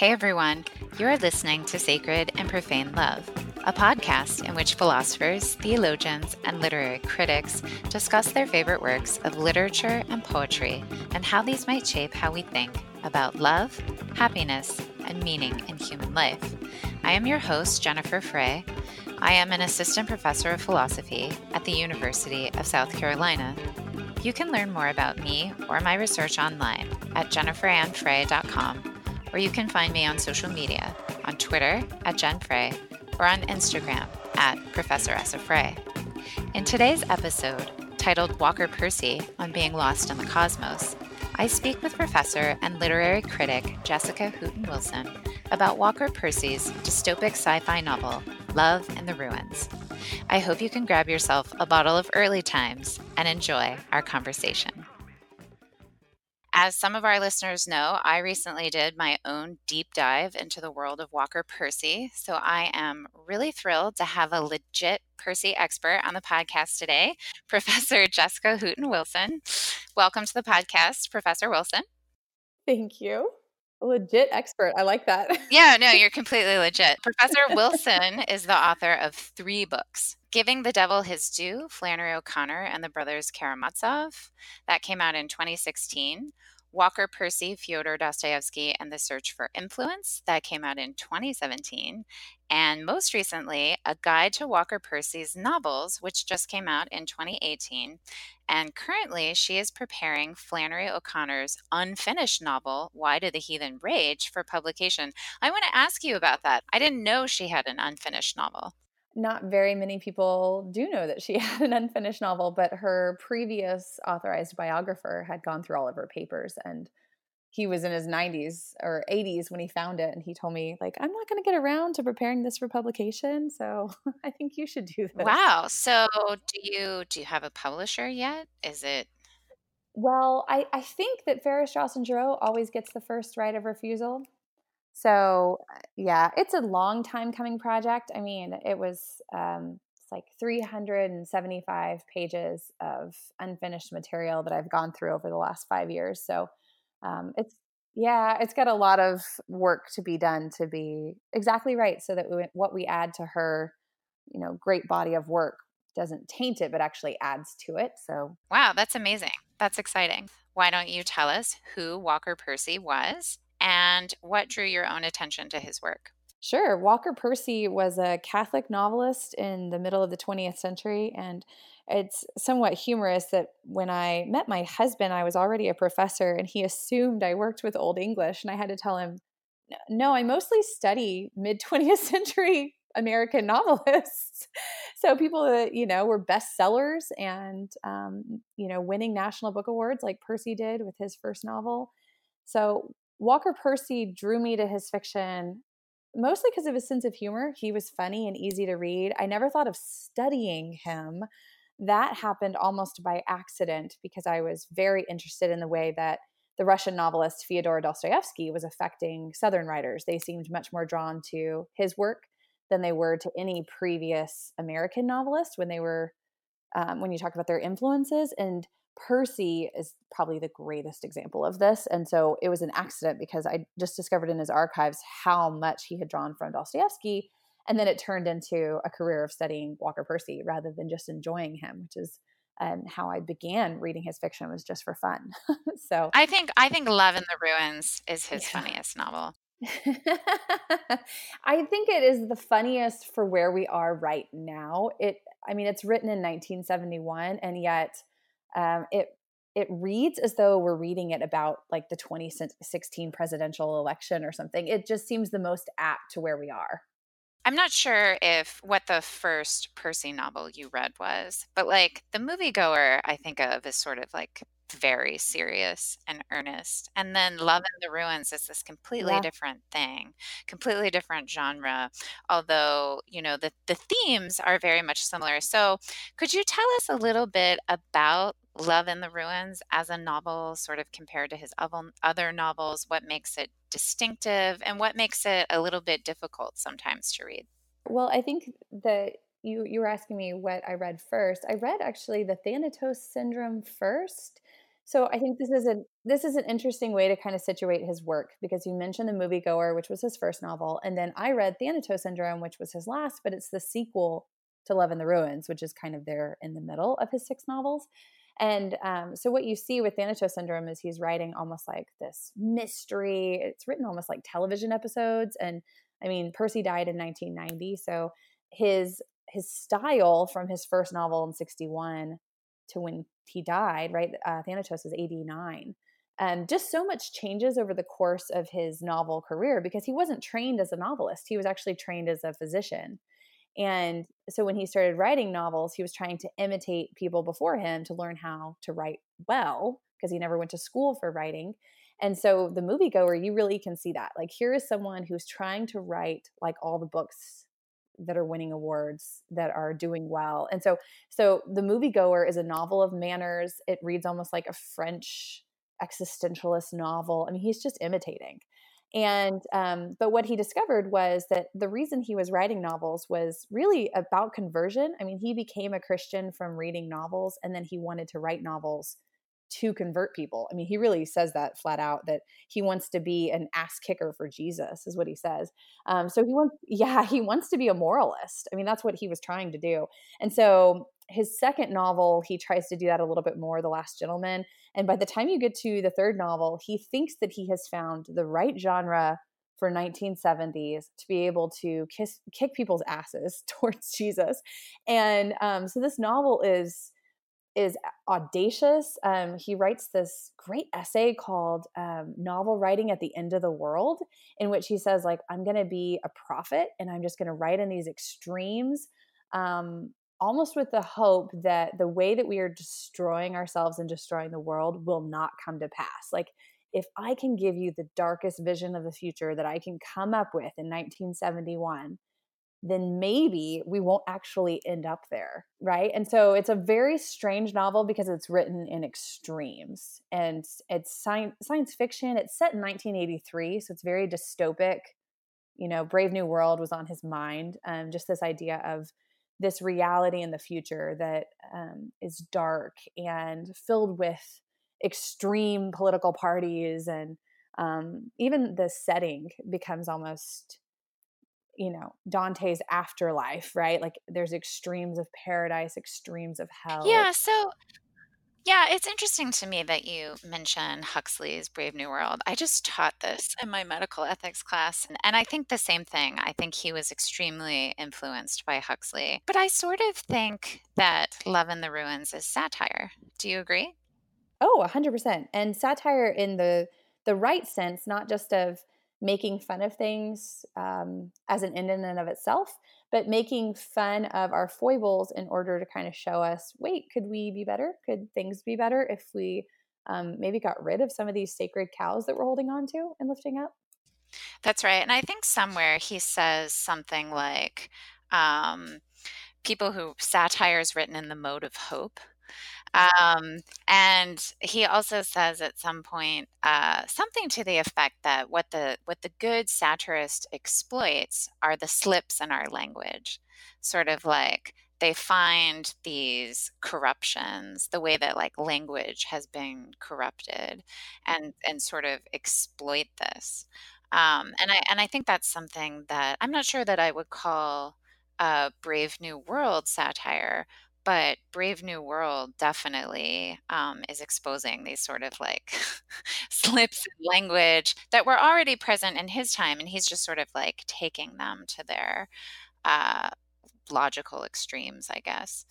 Hey everyone, you are listening to Sacred and Profane Love, a podcast in which philosophers, theologians, and literary critics discuss their favorite works of literature and poetry and how these might shape how we think about love, happiness, and meaning in human life. I am your host, Jennifer Frey. I am an assistant professor of philosophy at the University of South Carolina. You can learn more about me or my research online at jenniferannfrey.com or you can find me on social media on Twitter at Jen Frey or on Instagram at Professor Essa Frey. In today's episode, titled Walker Percy on Being Lost in the Cosmos, I speak with professor and literary critic Jessica Hooten Wilson about Walker Percy's dystopic sci fi novel, Love in the Ruins. I hope you can grab yourself a bottle of early times and enjoy our conversation. As some of our listeners know, I recently did my own deep dive into the world of Walker Percy. So I am really thrilled to have a legit Percy expert on the podcast today, Professor Jessica Hooten Wilson. Welcome to the podcast, Professor Wilson. Thank you. Legit expert. I like that. yeah, no, you're completely legit. Professor Wilson is the author of three books Giving the Devil His Due, Flannery O'Connor and the Brothers Karamazov. That came out in 2016. Walker Percy, Fyodor Dostoevsky, and the Search for Influence. That came out in 2017. And most recently, A Guide to Walker Percy's Novels, which just came out in 2018. And currently, she is preparing Flannery O'Connor's unfinished novel, Why Do the Heathen Rage, for publication. I want to ask you about that. I didn't know she had an unfinished novel not very many people do know that she had an unfinished novel, but her previous authorized biographer had gone through all of her papers and he was in his 90s or 80s when he found it and he told me like i'm not going to get around to preparing this for publication so i think you should do this. Wow so do you do you have a publisher yet? Is it well i i think that Farrar Straus and Giroux always gets the first right of refusal so uh, yeah, it's a long time coming project. I mean, it was um, it's like 375 pages of unfinished material that I've gone through over the last five years. So um, it's yeah, it's got a lot of work to be done to be exactly right, so that we, what we add to her, you know, great body of work doesn't taint it, but actually adds to it. So wow, that's amazing. That's exciting. Why don't you tell us who Walker Percy was and what drew your own attention to his work? Sure. Walker Percy was a Catholic novelist in the middle of the 20th century. And it's somewhat humorous that when I met my husband, I was already a professor and he assumed I worked with Old English. And I had to tell him, no, I mostly study mid 20th century American novelists. so people that, you know, were bestsellers and, um, you know, winning National Book Awards like Percy did with his first novel. So Walker Percy drew me to his fiction mostly because of his sense of humor. He was funny and easy to read. I never thought of studying him. That happened almost by accident because I was very interested in the way that the Russian novelist Fyodor Dostoevsky was affecting Southern writers. They seemed much more drawn to his work than they were to any previous American novelist when they were, um, when you talk about their influences. And Percy is probably the greatest example of this. And so it was an accident because I just discovered in his archives how much he had drawn from Dostoevsky. And then it turned into a career of studying Walker Percy rather than just enjoying him, which is um, how I began reading his fiction was just for fun. so I think I think Love in the Ruins is his yeah. funniest novel. I think it is the funniest for where we are right now. It I mean it's written in 1971 and yet um, it it reads as though we're reading it about like the 2016 presidential election or something. It just seems the most apt to where we are. I'm not sure if what the first Percy novel you read was, but like the moviegoer, I think of is sort of like very serious and earnest. And then Love in the Ruins is this completely yeah. different thing, completely different genre. Although, you know, the, the themes are very much similar. So, could you tell us a little bit about Love in the Ruins as a novel, sort of compared to his other novels? What makes it distinctive and what makes it a little bit difficult sometimes to read? Well, I think that you you were asking me what I read first. I read actually the Thanatos syndrome first So I think this is a this is an interesting way to kind of situate his work because you mentioned the moviegoer, which was his first novel, and then I read Thanatos Syndrome, which was his last, but it's the sequel to Love in the Ruins, which is kind of there in the middle of his six novels. And um, so what you see with Thanatos Syndrome is he's writing almost like this mystery. It's written almost like television episodes. And I mean, Percy died in 1990, so his his style from his first novel in 61 to when he died, right? Uh, Thanatos was 89. Um, just so much changes over the course of his novel career because he wasn't trained as a novelist. He was actually trained as a physician. And so when he started writing novels, he was trying to imitate people before him to learn how to write well because he never went to school for writing. And so the moviegoer, you really can see that. Like here is someone who's trying to write like all the books that are winning awards that are doing well. And so so the moviegoer is a novel of manners. It reads almost like a French existentialist novel. I mean, he's just imitating. And um, but what he discovered was that the reason he was writing novels was really about conversion. I mean, he became a Christian from reading novels, and then he wanted to write novels to convert people. I mean, he really says that flat out that he wants to be an ass kicker for Jesus, is what he says. Um, so he wants, yeah, he wants to be a moralist. I mean, that's what he was trying to do. And so his second novel, he tries to do that a little bit more, The Last Gentleman. And by the time you get to the third novel, he thinks that he has found the right genre for 1970s to be able to kiss, kick people's asses towards Jesus. And um, so this novel is is audacious. Um, he writes this great essay called um, "Novel Writing at the End of the World," in which he says, "Like I'm going to be a prophet, and I'm just going to write in these extremes." Um, almost with the hope that the way that we are destroying ourselves and destroying the world will not come to pass. Like, if I can give you the darkest vision of the future that I can come up with in 1971, then maybe we won't actually end up there, right? And so it's a very strange novel because it's written in extremes and it's science, science fiction. It's set in 1983, so it's very dystopic. You know, Brave New World was on his mind. Um, just this idea of this reality in the future that um, is dark and filled with extreme political parties and um, even the setting becomes almost you know dante's afterlife right like there's extremes of paradise extremes of hell yeah so yeah, it's interesting to me that you mention Huxley's Brave New World. I just taught this in my medical ethics class, and, and I think the same thing. I think he was extremely influenced by Huxley. But I sort of think that Love in the Ruins is satire. Do you agree? Oh, 100%. And satire in the the right sense, not just of making fun of things um, as an end in and of itself, but making fun of our foibles in order to kind of show us wait, could we be better? Could things be better if we um, maybe got rid of some of these sacred cows that we're holding on to and lifting up? That's right. And I think somewhere he says something like, um, people who satire is written in the mode of hope. Um, and he also says at some point uh, something to the effect that what the what the good satirist exploits are the slips in our language, sort of like they find these corruptions, the way that like language has been corrupted, and and sort of exploit this. Um, and I and I think that's something that I'm not sure that I would call a Brave New World satire, but Brave New World definitely um, is exposing these sort of like slips in language that were already present in his time, and he's just sort of like taking them to their uh, logical extremes, I guess.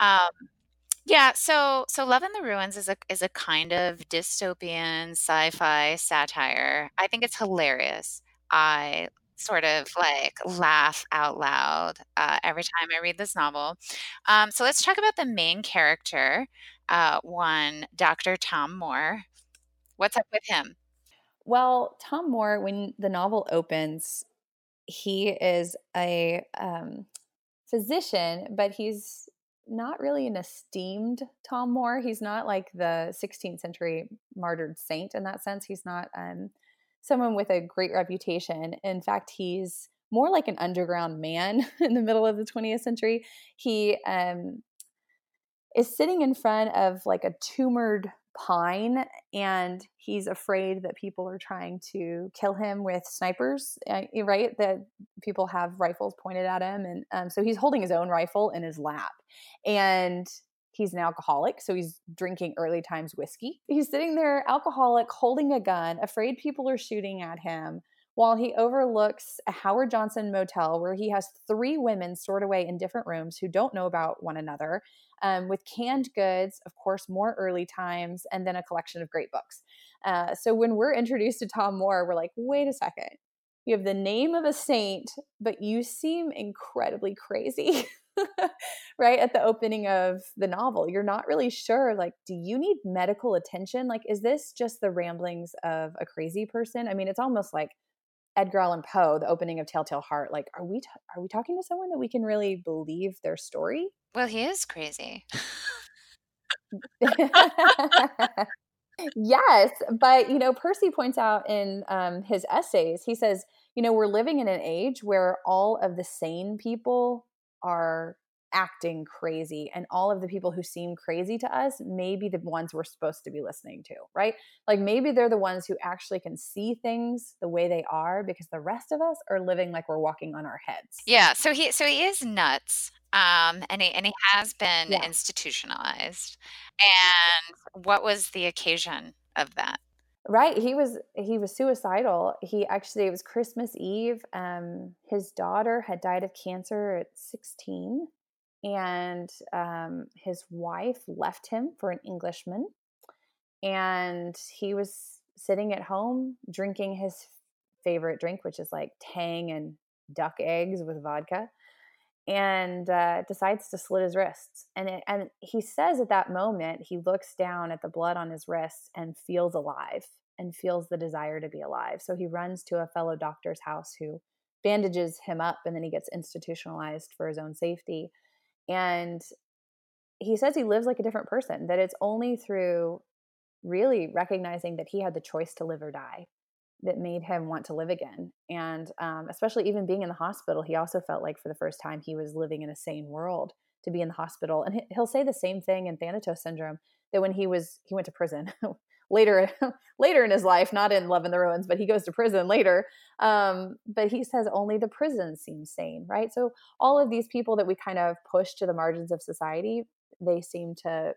Um, yeah, so so Love in the Ruins is a is a kind of dystopian sci-fi satire. I think it's hilarious. I sort of like laugh out loud uh, every time I read this novel. Um, so let's talk about the main character, uh, one Dr. Tom Moore. What's up with him? Well, Tom Moore, when the novel opens, he is a um, physician, but he's not really an esteemed Tom Moore. He's not like the 16th century martyred saint in that sense. He's not um, someone with a great reputation. In fact, he's more like an underground man in the middle of the 20th century. He um, is sitting in front of like a tumored pine and he's afraid that people are trying to kill him with snipers uh, right that people have rifles pointed at him and um, so he's holding his own rifle in his lap and he's an alcoholic so he's drinking early times whiskey he's sitting there alcoholic holding a gun afraid people are shooting at him while he overlooks a Howard Johnson motel where he has three women stored away in different rooms who don't know about one another, um, with canned goods, of course, more early times, and then a collection of great books. Uh, so when we're introduced to Tom Moore, we're like, wait a second. You have the name of a saint, but you seem incredibly crazy. right at the opening of the novel you're not really sure like do you need medical attention like is this just the ramblings of a crazy person i mean it's almost like Edgar Allan Poe, the opening of Telltale Heart, like, are we t- are we talking to someone that we can really believe their story? Well, he is crazy. yes, but you know, Percy points out in um, his essays, he says, you know, we're living in an age where all of the sane people are acting crazy and all of the people who seem crazy to us may be the ones we're supposed to be listening to right? Like maybe they're the ones who actually can see things the way they are because the rest of us are living like we're walking on our heads. Yeah so he so he is nuts um and he and he has been yeah. institutionalized and what was the occasion of that right he was he was suicidal he actually it was christmas eve um his daughter had died of cancer at 16 and um, his wife left him for an Englishman. And he was sitting at home drinking his favorite drink, which is like tang and duck eggs with vodka, and uh, decides to slit his wrists. And it, and he says at that moment he looks down at the blood on his wrists and feels alive and feels the desire to be alive. So he runs to a fellow doctor's house who bandages him up, and then he gets institutionalized for his own safety and he says he lives like a different person, that it's only through really recognizing that he had the choice to live or die that made him want to live again. And um, especially even being in the hospital, he also felt like for the first time he was living in a sane world to be in the hospital. And he'll say the same thing in Thanatos syndrome that when he was he went to prison later later in his life, not in Love in the Ruins, but he goes to prison later. Um, but he says only the prison seems sane, right? So all of these people that we kind of push to the margins of society, they seem to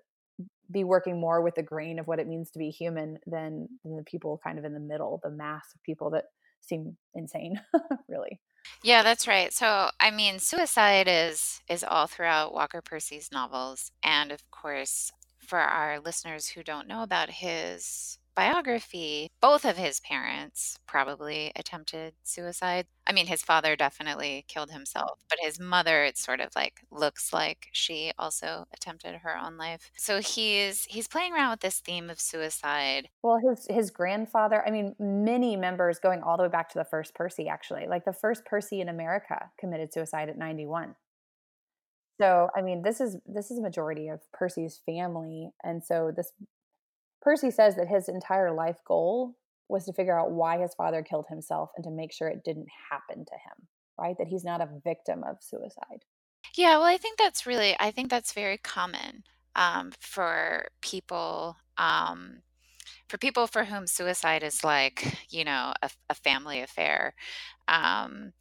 be working more with the grain of what it means to be human than, than the people kind of in the middle, the mass of people that seem insane, really. Yeah, that's right. So, I mean, suicide is is all throughout Walker Percy's novels, and of course, for our listeners who don't know about his biography, both of his parents probably attempted suicide. I mean, his father definitely killed himself, but his mother, it sort of like looks like she also attempted her own life. So he's he's playing around with this theme of suicide. Well, his his grandfather, I mean, many members going all the way back to the first Percy actually. Like the first Percy in America committed suicide at 91. So, I mean, this is this is a majority of Percy's family, and so this Percy says that his entire life goal was to figure out why his father killed himself and to make sure it didn't happen to him, right? That he's not a victim of suicide. Yeah, well, I think that's really, I think that's very common um, for people, um, for people for whom suicide is like, you know, a, a family affair. Um,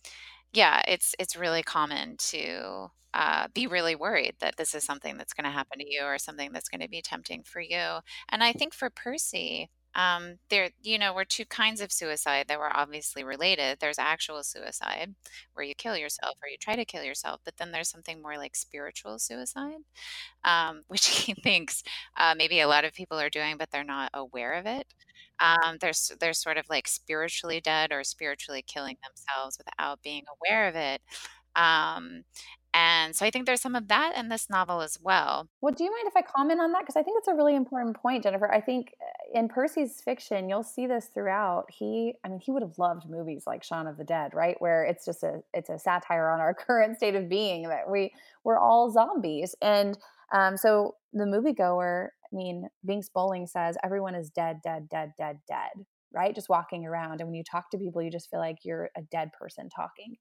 yeah, it's it's really common to uh, be really worried that this is something that's going to happen to you or something that's going to be tempting for you. And I think for Percy, um, there, you know, were two kinds of suicide that were obviously related. There's actual suicide, where you kill yourself or you try to kill yourself, but then there's something more like spiritual suicide, um, which he thinks uh, maybe a lot of people are doing, but they're not aware of it. Um, they're they're sort of like spiritually dead or spiritually killing themselves without being aware of it. Um, and so I think there's some of that in this novel as well. Well, do you mind if I comment on that? Because I think it's a really important point, Jennifer. I think uh, in Percy's fiction, you'll see this throughout. He, I mean, he would have loved movies like Shaun of the Dead, right? Where it's just a, it's a satire on our current state of being that we, we're all zombies. And um, so the moviegoer, I mean, Binx Bolling says everyone is dead, dead, dead, dead, dead, right? Just walking around. And when you talk to people, you just feel like you're a dead person talking.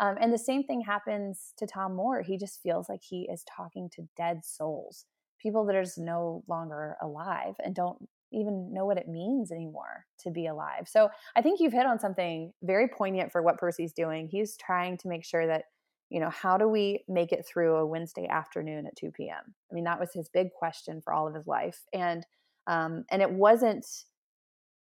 Um, and the same thing happens to Tom Moore. He just feels like he is talking to dead souls, people that are just no longer alive and don't even know what it means anymore to be alive. So I think you've hit on something very poignant for what Percy's doing. He's trying to make sure that, you know, how do we make it through a Wednesday afternoon at 2 p.m.? I mean, that was his big question for all of his life. And um, and it wasn't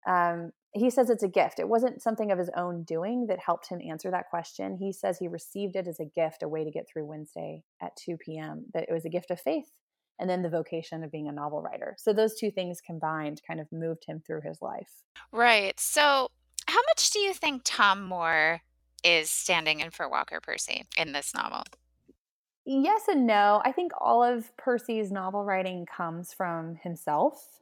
um, he says it's a gift. It wasn't something of his own doing that helped him answer that question. He says he received it as a gift, a way to get through Wednesday at 2 p.m., that it was a gift of faith and then the vocation of being a novel writer. So those two things combined kind of moved him through his life. Right. So, how much do you think Tom Moore is standing in for Walker Percy in this novel? Yes and no. I think all of Percy's novel writing comes from himself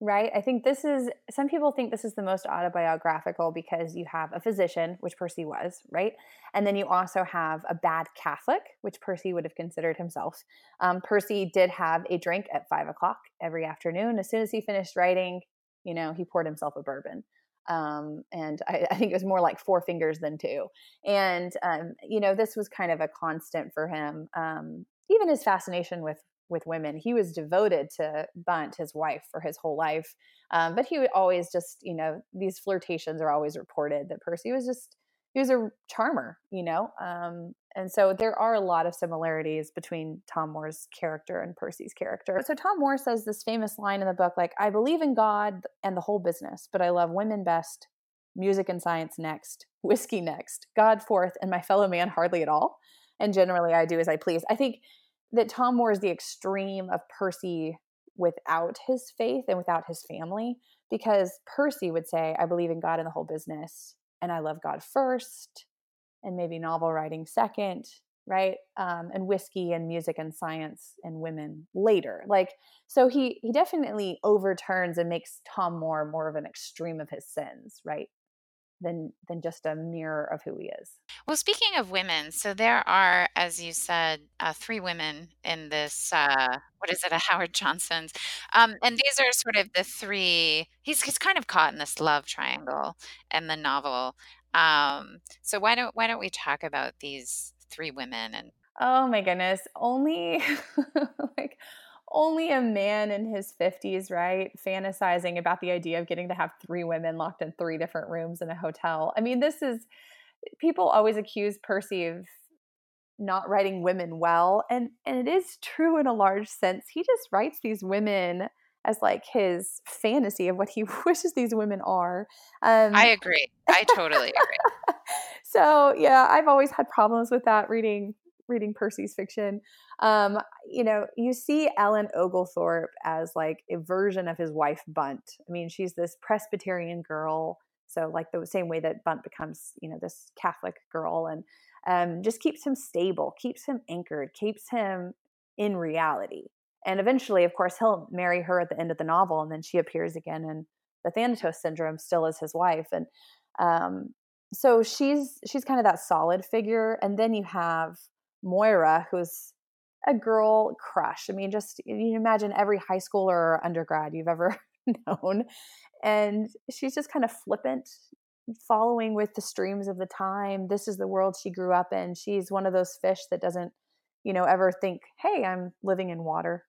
right? I think this is, some people think this is the most autobiographical because you have a physician, which Percy was, right? And then you also have a bad Catholic, which Percy would have considered himself. Um, Percy did have a drink at five o'clock every afternoon. As soon as he finished writing, you know, he poured himself a bourbon. Um, and I, I, think it was more like four fingers than two. And, um, you know, this was kind of a constant for him. Um, even his fascination with with women. He was devoted to Bunt, his wife, for his whole life. Um, but he would always just, you know, these flirtations are always reported that Percy was just, he was a charmer, you know? Um, and so there are a lot of similarities between Tom Moore's character and Percy's character. So Tom Moore says this famous line in the book, like, I believe in God and the whole business, but I love women best, music and science next, whiskey next, God fourth, and my fellow man hardly at all. And generally I do as I please. I think that Tom Moore is the extreme of Percy without his faith and without his family because Percy would say, I believe in God and the whole business, and I love God first, and maybe novel writing second, right? Um, and whiskey and music and science and women later. Like, so he he definitely overturns and makes Tom Moore more of an extreme of his sins, right? Than than just a mirror of who he is. Well, speaking of women, so there are, as you said, uh, three women in this. Uh, what is it? A Howard Johnson's, um, and these are sort of the three. He's he's kind of caught in this love triangle in the novel. Um, so why don't why don't we talk about these three women and? Oh my goodness! Only like only a man in his 50s, right? Fantasizing about the idea of getting to have three women locked in three different rooms in a hotel. I mean, this is people always accuse Percy of not writing women well, and and it is true in a large sense. He just writes these women as like his fantasy of what he wishes these women are. Um, I agree. I totally agree. so yeah, I've always had problems with that reading reading Percy's fiction. Um, you know, you see Ellen Oglethorpe as like a version of his wife Bunt. I mean, she's this Presbyterian girl, so like the same way that Bunt becomes, you know, this Catholic girl, and um, just keeps him stable, keeps him anchored, keeps him in reality. And eventually, of course, he'll marry her at the end of the novel, and then she appears again in the Thanatos Syndrome, still as his wife, and um, so she's she's kind of that solid figure. And then you have Moira, who's a girl crush. I mean, just you imagine every high schooler or undergrad you've ever known. And she's just kind of flippant, following with the streams of the time. This is the world she grew up in. She's one of those fish that doesn't, you know, ever think, hey, I'm living in water.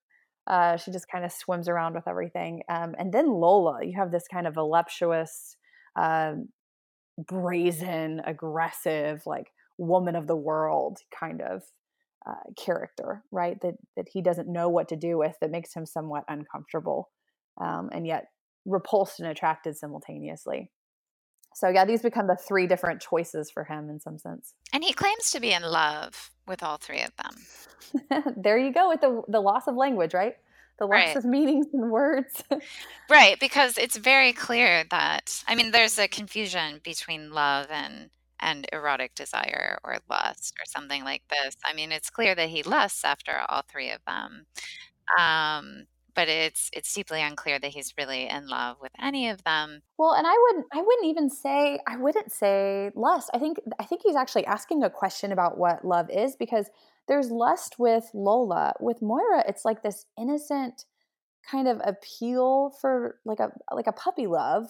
Uh, she just kind of swims around with everything. Um, and then Lola, you have this kind of voluptuous, uh, brazen, aggressive, like woman of the world kind of uh, character, right? That that he doesn't know what to do with, that makes him somewhat uncomfortable, um, and yet repulsed and attracted simultaneously. So yeah, these become the three different choices for him in some sense. And he claims to be in love with all three of them. there you go with the the loss of language, right? The loss right. of meanings and words. right, because it's very clear that I mean there's a confusion between love and and erotic desire or lust or something like this. I mean, it's clear that he lusts after all three of them. Um, but it's it's deeply unclear that he's really in love with any of them. Well, and I wouldn't I wouldn't even say I wouldn't say lust. I think I think he's actually asking a question about what love is because there's lust with Lola. With Moira, it's like this innocent kind of appeal for like a like a puppy love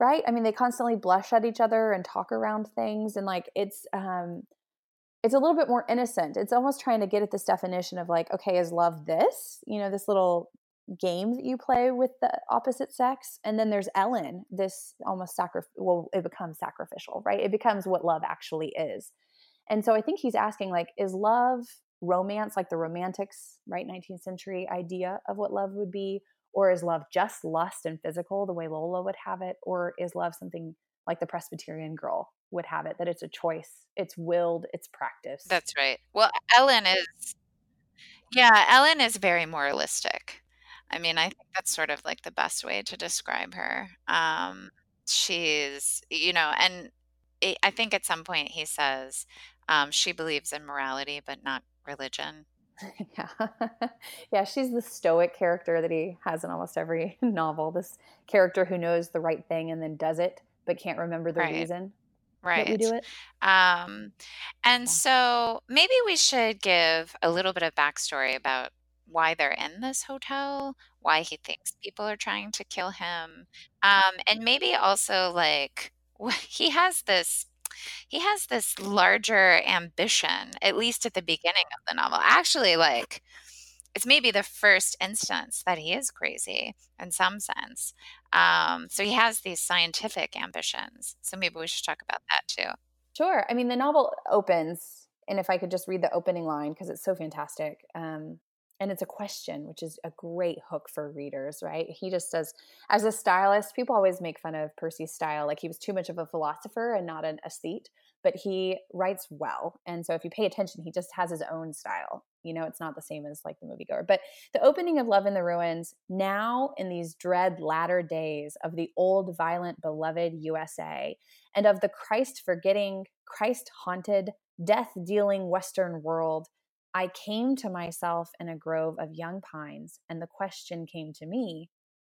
right? I mean, they constantly blush at each other and talk around things, and like it's um, it's a little bit more innocent. It's almost trying to get at this definition of like, okay, is love this? You know, this little game that you play with the opposite sex. And then there's Ellen, this almost sacrifice. Well, it becomes sacrificial, right? It becomes what love actually is. And so I think he's asking, like, is love romance, like the romantics, right? 19th century idea of what love would be? Or is love just lust and physical, the way Lola would have it? Or is love something like the Presbyterian girl would have it, that it's a choice, it's willed, it's practice? That's right. Well, Ellen is, yeah, Ellen is very moralistic. I mean, I think that's sort of like the best way to describe her. Um, she's, you know, and I think at some point he says um, she believes in morality, but not religion. yeah. yeah, she's the stoic character that he has in almost every novel. This character who knows the right thing and then does it, but can't remember the Right. reason Right. that we do it. Um, and Yeah. so maybe we should give a little bit of backstory about why they're in this hotel, why he thinks people are trying to kill him, um, and maybe also like he has this he has this larger ambition, at least at the beginning of the novel. Actually, like it's maybe the first instance that he is crazy in some sense. Um, so he has these scientific ambitions. So maybe we should talk about that too. Sure. I mean, the novel opens, and if I could just read the opening line because it's so fantastic. Um, and it's a question, which is a great hook for readers, right? He just says, as a stylist, people always make fun of Percy's style, like he was too much of a philosopher and not an aesthete, but he writes well. And so if you pay attention, he just has his own style. You know, it's not the same as like the moviegoer. But the opening of Love in the Ruins, now in these dread latter days of the old, violent, beloved USA, and of the Christ forgetting, Christ haunted, death dealing Western world I came to myself in a grove of young pines, and the question came to me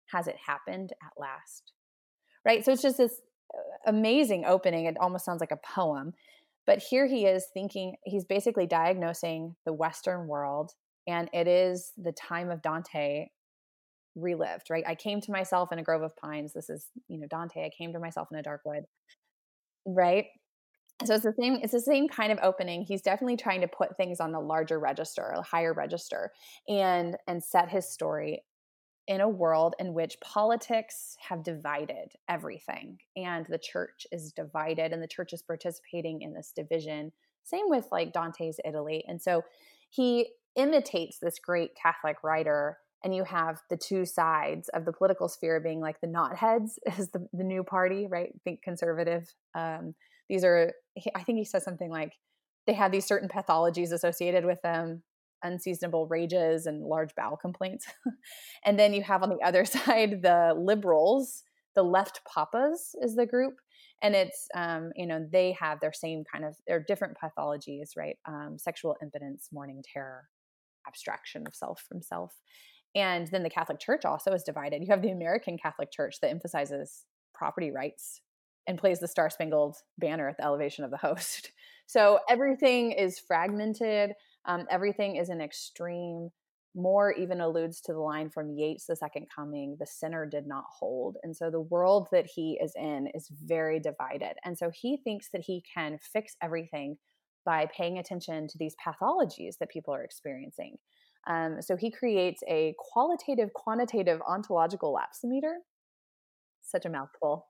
Has it happened at last? Right? So it's just this amazing opening. It almost sounds like a poem. But here he is thinking, he's basically diagnosing the Western world, and it is the time of Dante relived, right? I came to myself in a grove of pines. This is, you know, Dante. I came to myself in a dark wood, right? so it's the same it's the same kind of opening he's definitely trying to put things on a larger register a higher register and and set his story in a world in which politics have divided everything and the church is divided and the church is participating in this division. Same with like dante's italy. And so he imitates this great catholic writer and you have the two sides of the political sphere being like the knotheads is the, the new party right? Think conservative. Um, these are i think he says something like they have these certain pathologies associated with them unseasonable rages and large bowel complaints and then you have on the other side the liberals the left papas is the group and it's um, you know they have their same kind of they're different pathologies right um, sexual impotence morning terror abstraction of self from self and then the catholic church also is divided you have the american catholic church that emphasizes property rights and plays the Star Spangled Banner at the elevation of the host. So everything is fragmented. Um, everything is an extreme. More even alludes to the line from Yeats, The Second Coming, the sinner did not hold. And so the world that he is in is very divided. And so he thinks that he can fix everything by paying attention to these pathologies that people are experiencing. Um, so he creates a qualitative, quantitative, ontological lapsometer. Such a mouthful.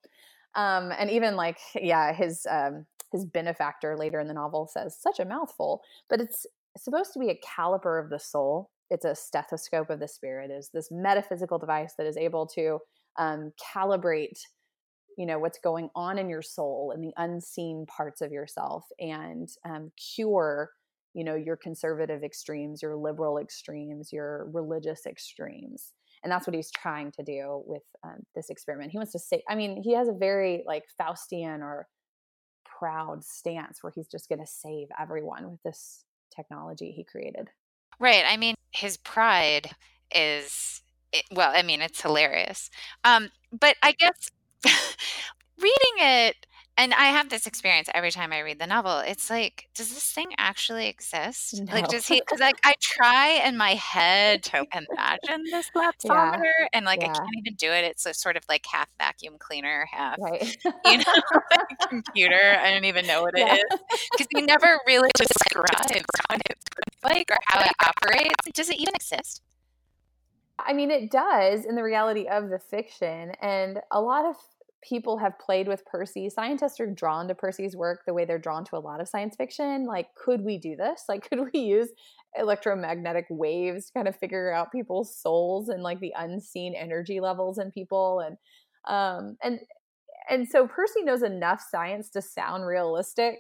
Um, and even like, yeah, his um, his benefactor later in the novel says such a mouthful, but it's supposed to be a caliper of the soul. It's a stethoscope of the spirit. Is this metaphysical device that is able to um, calibrate, you know, what's going on in your soul and the unseen parts of yourself, and um, cure, you know, your conservative extremes, your liberal extremes, your religious extremes and that's what he's trying to do with um, this experiment he wants to say i mean he has a very like faustian or proud stance where he's just going to save everyone with this technology he created. Right i mean his pride is it, well i mean it's hilarious. Um, but i guess reading it And I have this experience every time I read the novel. It's like, does this thing actually exist? No. Like, does he? Because like I try in my head to imagine this lapsometer, Yeah, and like I can't even do it. It's a sort of like half vacuum cleaner, half Right. you know, like computer. I don't even know what it Yeah. is because you never really describe what it's like or how it operates. Does it even exist? I mean, it does in the reality of the fiction. And a lot of people have played with Percy. Scientists are drawn to Percy's work the way they're drawn to a lot of science fiction. Like, could we do this? Like, could we use electromagnetic waves to kind of figure out people's souls and like the unseen energy levels in people? And, um, and, and so Percy knows enough science to sound realistic,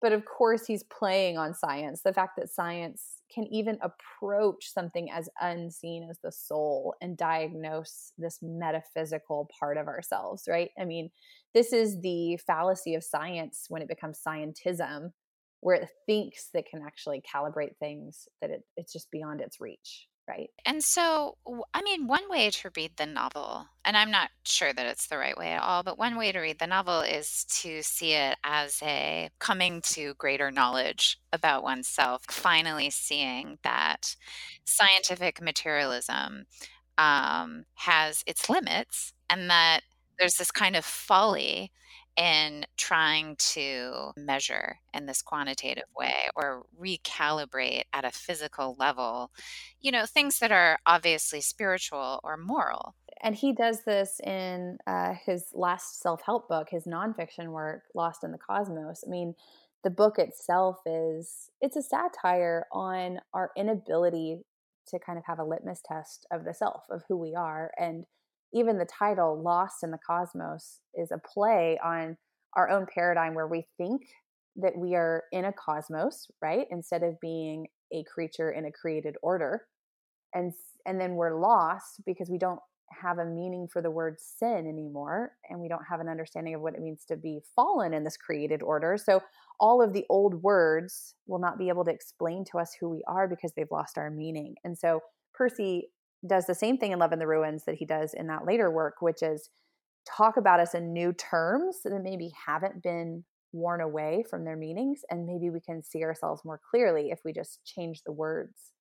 but of course he's playing on science. The fact that science can even approach something as unseen as the soul and diagnose this metaphysical part of ourselves, right? I mean, this is the fallacy of science when it becomes scientism, where it thinks that can actually calibrate things that it, it's just beyond its reach, right? And so, i mean, one way to read the novel, and I'm not sure that it's the right way at all, but one way to read the novel is to see it as a coming to greater knowledge about oneself, finally seeing that scientific materialism um, has its limits and that there's this kind of folly in trying to measure in this quantitative way or recalibrate at a physical level you know, things that are obviously spiritual or moral. And he does this in uh, his last self help book, his nonfiction work, Lost in the Cosmos. I mean, the book itself is it's a satire on our inability to kind of have a litmus test of the self of who we are and even the title lost in the cosmos is a play on our own paradigm where we think that we are in a cosmos right instead of being a creature in a created order. And and then we're lost because we don't have a meaning for the word sin anymore and we don't have an understanding of what it means to be fallen in this created order. So all of the old words will not be able to explain to us who we are because they've lost our meaning. And so percy does the same thing in love in the ruins that he does in that later work which is talk about us in new terms that maybe haven't been worn away from their meanings and maybe we can see ourselves more clearly if we just change the words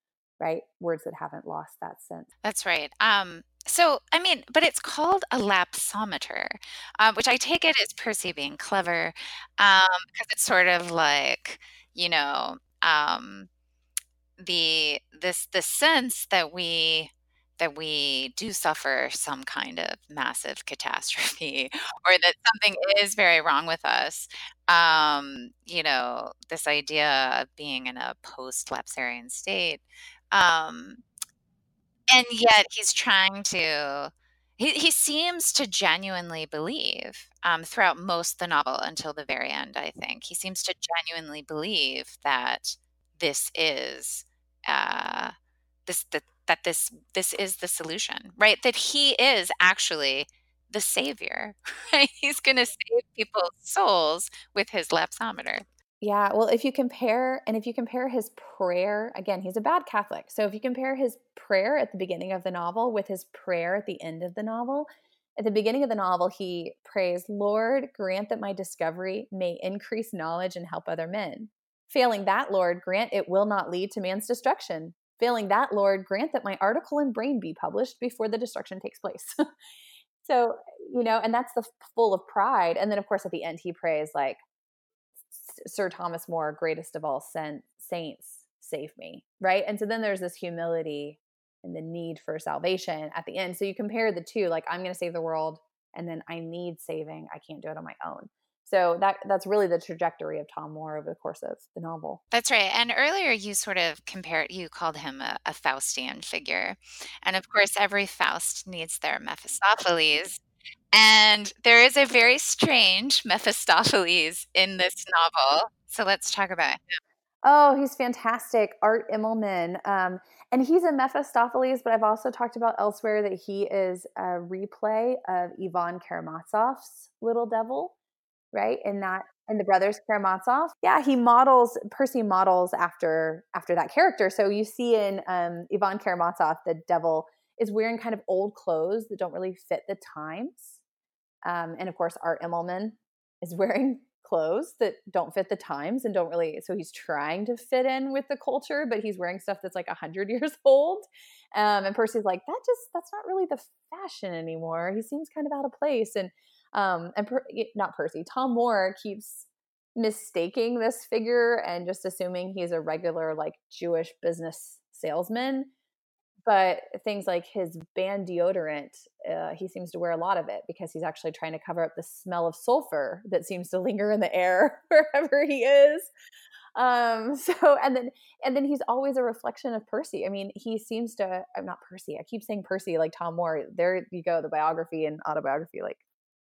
right? Words that haven't lost that sense. That's right. Um, so, I mean, but it's called a lapsometer, uh, which I take it as Percy being clever, um, because it's sort of like, you know, um, the this the sense that we that we do suffer some kind of massive catastrophe or that something is very wrong with us. Um, you know, this idea of being in a post-lapsarian state. Um, and yet he's trying to he he seems to genuinely believe, um, throughout most the novel until the very end, I think. He seems to genuinely believe that this is, uh, this that that this this is the solution, right? That he is actually the savior, right? He's gonna save people's souls with his lapsometer. Yeah, well, if you compare and if you compare his prayer, again, he's a bad Catholic. So if you compare his prayer at the beginning of the novel with his prayer at the end of the novel, at the beginning of the novel, he prays, Lord, grant that my discovery may increase knowledge and help other men. Failing that, Lord, grant it will not lead to man's destruction. Failing that, Lord, grant that my article and Brain be published before the destruction takes place. so, you know, and that's the full of pride. And then, of course, at the end, he prays, like, Sir Thomas More, greatest of all saints, save me, right? And so then there's this humility and the need for salvation at the end. So you compare the two, like I'm going to save the world, and then I need saving. I can't do it on my own. So that that's really the trajectory of Tom Moore over the course of the novel. That's right. And earlier you sort of compared, you called him a, a Faustian figure. And of course, every Faust needs their Mephistopheles. And there is a very strange Mephistopheles in this novel. So let's talk about him. Oh, he's fantastic. Art Immelman. Um, and he's a Mephistopheles, but I've also talked about elsewhere that he is a replay of Ivan Karamazov's Little Devil, right? In that in the Brothers Karamazov. Yeah, he models Percy models after after that character. So you see in um, Ivan Karamazov, the devil is wearing kind of old clothes that don't really fit the times. Um, and of course, Art Immelman is wearing clothes that don't fit the times and don't really so he's trying to fit in with the culture but he's wearing stuff that's like 100 years old um, and percy's like that just that's not really the fashion anymore he seems kind of out of place and um, and per, not percy tom moore keeps mistaking this figure and just assuming he's a regular like jewish business salesman but things like his Ban deodorant, uh, he seems to wear a lot of it because he's actually trying to cover up the smell of sulfur that seems to linger in the air wherever he is. Um, so and then and then he's always a reflection of Percy. I mean, he seems to I'm not Percy. I keep saying Percy like Tom Moore. There you go, the biography and autobiography like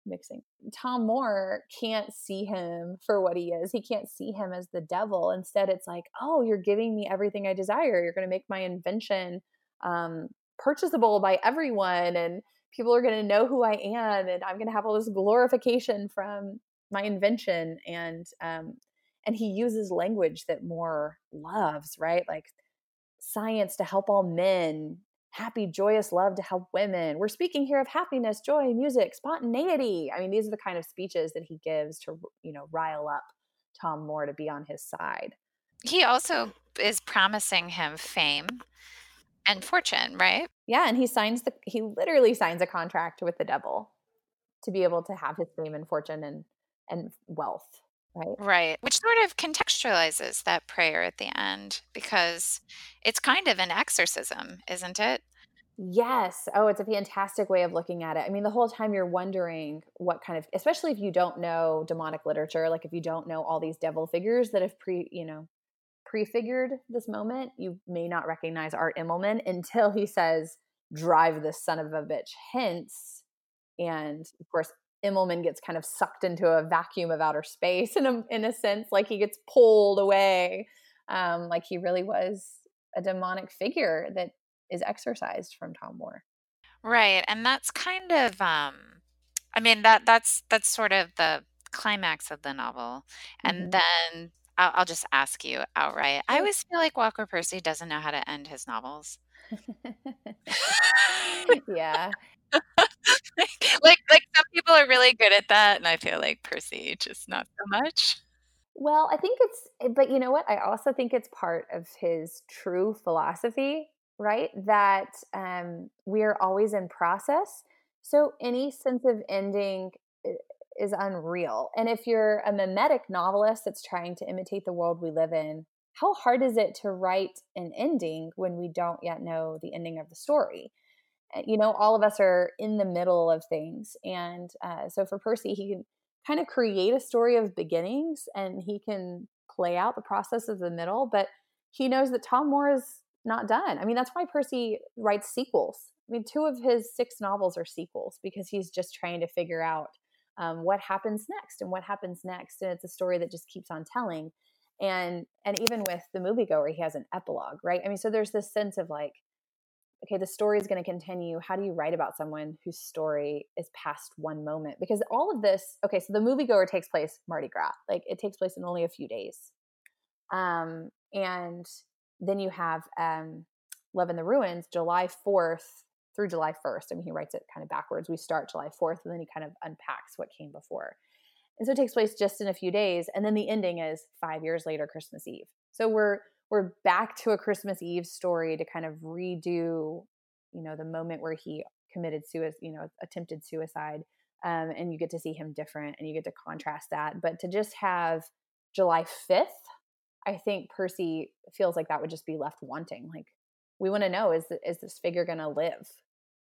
mixing. Tom Moore can't see him for what he is. He can't see him as the devil. Instead, it's like, oh, you're giving me everything I desire. You're going to make my invention um, purchasable by everyone and people are going to know who I am and I'm going to have all this glorification from my invention and um, and he uses language that Moore loves, right? Like science to help all men, happy, joyous love to help women. We're speaking here of happiness, joy, music, spontaneity. I mean, these are the kind of speeches that he gives to, you know, rile up Tom Moore to be on his side. He also is promising him fame and fortune, right? Yeah, and he signs the he literally signs a contract with the devil to be able to have his fame and fortune and and wealth, right? Right. Which sort of contextualizes that prayer at the end because it's kind of an exorcism, isn't it? Yes. Oh, it's a fantastic way of looking at it. I mean, the whole time you're wondering what kind of, especially if you don't know demonic literature, like if you don't know all these devil figures that have pre, you know, prefigured this moment, you may not recognize Art Immelman until he says, drive this son of a bitch hence. And of course, Immelman gets kind of sucked into a vacuum of outer space in a, in a sense, like he gets pulled away, um, like he really was a demonic figure that is exorcised from Tom Moore. Right. And that's kind of, um, I mean, that that's, that's sort of the climax of the novel. And mm-hmm. then I'll, I'll just ask you outright. I always feel like Walker Percy doesn't know how to end his novels. yeah. like, like some people are really good at that, and I feel like Percy just not so much. Well, I think it's, eh, but you know what? I also think it's part of his true philosophy, right? That um, we're always in process. So any sense of ending eh, is unreal. And if you're a mimetic novelist that's trying to imitate the world we live in, how hard is it to write an ending when we don't yet know the ending of the story? Eh, you know, all of us are in the middle of things. And uh, so for Percy, he can kind of create a story of beginnings and he can play out the process of the middle, but he knows that Tom Moore is not done. I mean, that's why Percy writes sequels. I mean, two of his six novels are sequels because he's just trying to figure out um, what happens next and what happens next and it's a story that just keeps on telling and and even with the moviegoer he has an epilogue right i mean so there's this sense of like okay the story is going to continue how do you write about someone whose story is past one moment because all of this okay so the moviegoer takes place mardi gras like it takes place in only a few days um and then you have um love in the ruins july 4th through July 1st. I mean, he writes it kind of backwards. We start July 4th, and then he kind of unpacks what came before. And so it takes place just in a few days, and then the ending is five years later, Christmas Eve. So we're we're back to a Christmas Eve story to kind of redo, you know, the moment where he committed suicide, you know, attempted suicide, um, and you get to see him different, and you get to contrast that. But to just have July 5th, I think Percy feels like that would just be left wanting. Like we want to know is is this figure going to live?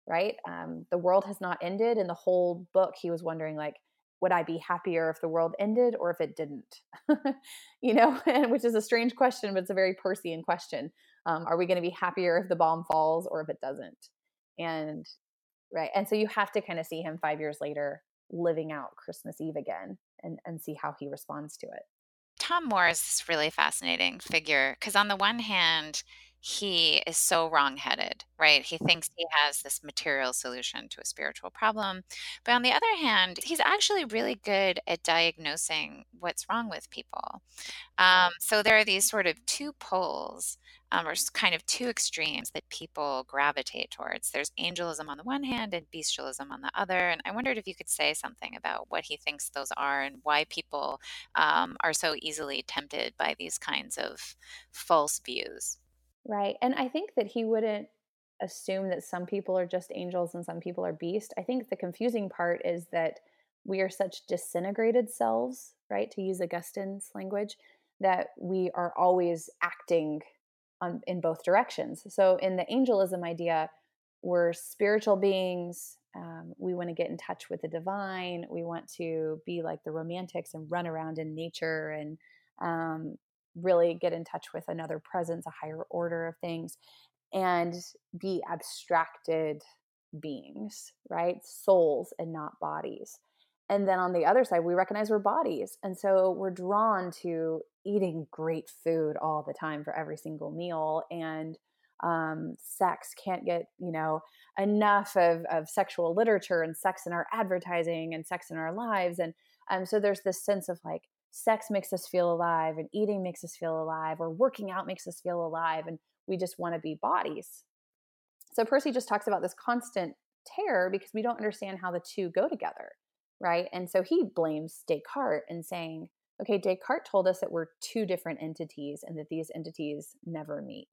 right? Um, the world has not ended. In the whole book, he was wondering, like, would I be happier if the world ended or if it didn't? you know, which is a strange question, but it's a very Persian question. Um, are we going to be happier if the bomb falls or if it doesn't? And right, and so you have to kind of see him five years later living out Christmas Eve again and and see how he responds to it. Tom Moore is this really fascinating figure because on the one hand, he is so wrongheaded, right? He thinks he has this material solution to a spiritual problem. But on the other hand, he's actually really good at diagnosing what's wrong with people. Um, so there are these sort of two poles, um, or kind of two extremes that people gravitate towards. There's angelism on the one hand and bestialism on the other. And I wondered if you could say something about what he thinks those are and why people um, are so easily tempted by these kinds of false views. Right. And I think that he wouldn't assume that some people are just angels and some people are beast. I think the confusing part is that we are such disintegrated selves, right? To use Augustine's language, that we are always acting on in both directions. So in the angelism idea, we're spiritual beings. Um, we want to get in touch with the divine. We want to be like the romantics and run around in nature and um, really get in touch with another presence, a higher order of things, and be abstracted beings, right? Souls and not bodies. And then on the other side, we recognize we're bodies. And so we're drawn to eating great food all the time for every single meal. And um, sex can't get, you know, enough of, of sexual literature and sex in our advertising and sex in our lives. And um, so there's this sense of like, sex makes us feel alive and eating makes us feel alive or working out makes us feel alive and we just want to be bodies. So percy just talks about this constant terror because we don't understand how the two go together right? And so he blames descartes and saying okay descartes told us that we're two different entities and that these entities never meet.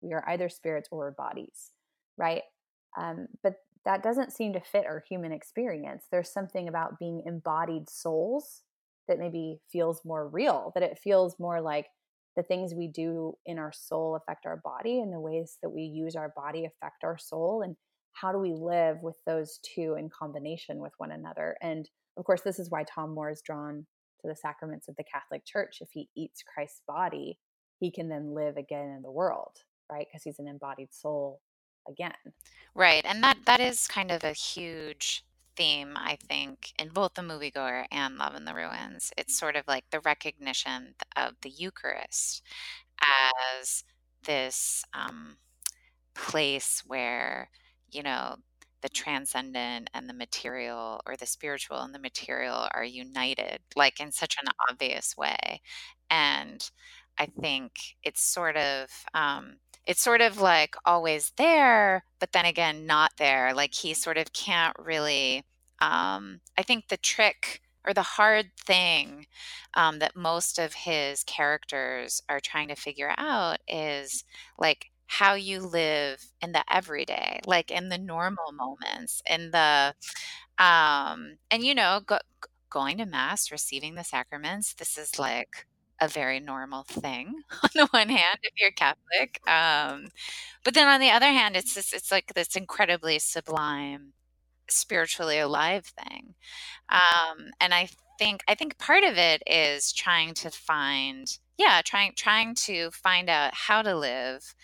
We are either spirits or bodies right? Um, but that doesn't seem to fit our human experience. There's something about being embodied souls that maybe feels more real, that it feels more like the things we do in our soul affect our body and the ways that we use our body affect our soul and how do we live with those two in combination with one another? And of course this is why tom moore is drawn to the sacraments of the catholic church. If he eats christ's body he can then live again in the world right? Because he's an embodied soul again. Right and that that is kind of a huge theme, I think, in both The Moviegoer and Love in the Ruins. It's sort of like the recognition of the Eucharist as this um, place where, you know, the transcendent and the material or the spiritual and the material are united, like in such an obvious way. And I think it's sort of, um, it's sort of like always there, but then again, not there. Like he sort of can't really. Um, I think the trick or the hard thing um, that most of his characters are trying to figure out is like how you live in the everyday, like in the normal moments, in the um, and you know, go, going to mass, receiving the sacraments. This is like a very normal thing on the one hand if you're Catholic. Um, but then on the other hand, it's just, it's like this incredibly sublime, spiritually alive thing. Um, and I think I think part of it is trying to find, yeah, trying trying to find out how to live.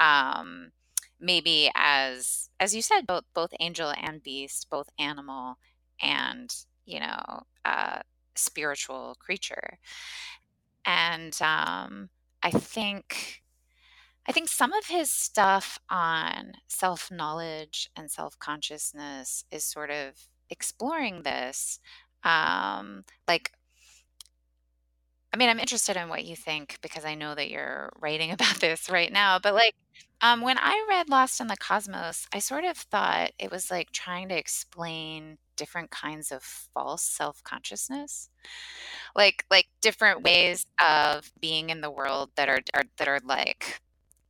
Um, maybe as as you said, both both angel and beast, both animal and you know uh, spiritual creature and um, I think I think some of his stuff on self knowledge and self consciousness is sort of exploring this. Um, like, I mean, I'm interested in what you think because I know that you're writing about this right now. But like, um, when I read Lost in the Cosmos, I sort of thought it was like trying to explain different kinds of false self consciousness like like different ways of being in the world that are, are that are like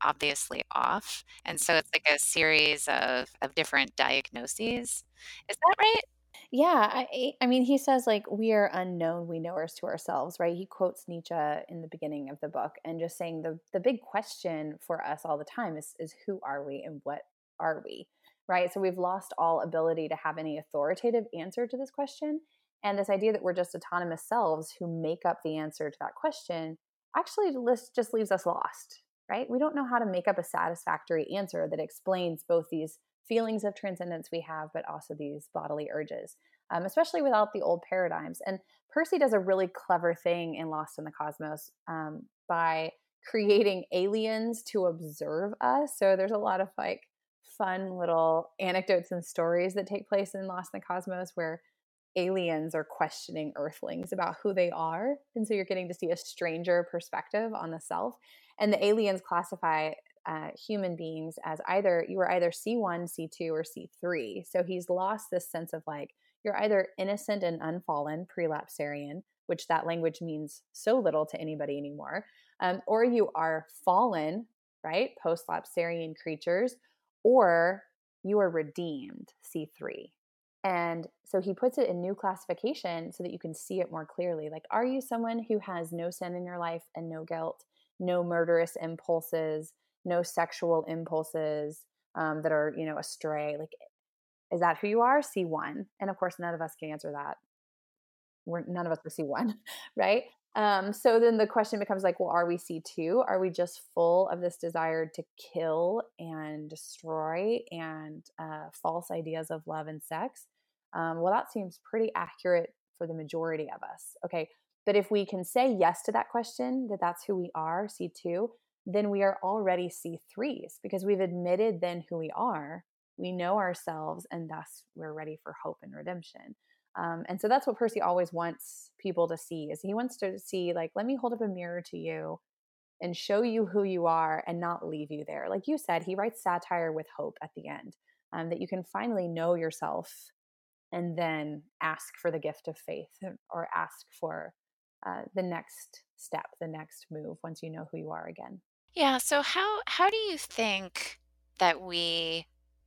obviously off and so it's like a series of of different diagnoses. Is that right? Yeah i eh, i mean he says like we are unknown we knowers to ourselves right? He quotes nietzsche in the beginning of the book and just saying the the big question for us all the time is is who are we and what are we right? So we've lost all ability to have any authoritative answer to this question and this idea that we're just autonomous selves who make up the answer to that question actually just leaves us lost, right? We don't know how to make up a satisfactory answer that explains both these feelings of transcendence we have, but also these bodily urges, um, especially without the old paradigms. And Percy does a really clever thing in Lost in the Cosmos um, by creating aliens to observe us. So there's a lot of like fun little anecdotes and stories that take place in Lost in the Cosmos where aliens are questioning earthlings about who they are. And so you're getting to see a stranger perspective on the self. And the aliens classify uh, human beings as either you are either C1, C2, or C3. So he's lost this sense of like, you're either innocent and unfallen, prelapsarian, which that language means so little to anybody anymore, um, or you are fallen, right? Post-lapsarian creatures, or you are redeemed, C3. And so he puts it in new classification so that you can see it more clearly. Like, are you someone who has no sin in your life and no guilt, no murderous impulses, no sexual impulses um, that are, you know, astray? Like, is that who you are? C1. And of course, none of us can answer that. We're none of us are C1, right? Um, so then the question becomes like, well, are we C2? Are we just full of this desire to kill and destroy and uh, false ideas of love and sex? Um, well, that seems pretty accurate for the majority of us. Okay. But if we can say yes to that question, that that's who we are, C2, then we are already C3s because we've admitted then who we are. We know ourselves, and thus we're ready for hope and redemption. Um, and so that's what Percy always wants people to see is he wants to see like, let me hold up a mirror to you and show you who you are and not leave you there. Like you said, he writes satire with hope at the end, um, that you can finally know yourself and then ask for the gift of faith or ask for uh, the next step, the next move once you know who you are again. Yeah. So how how do you think that we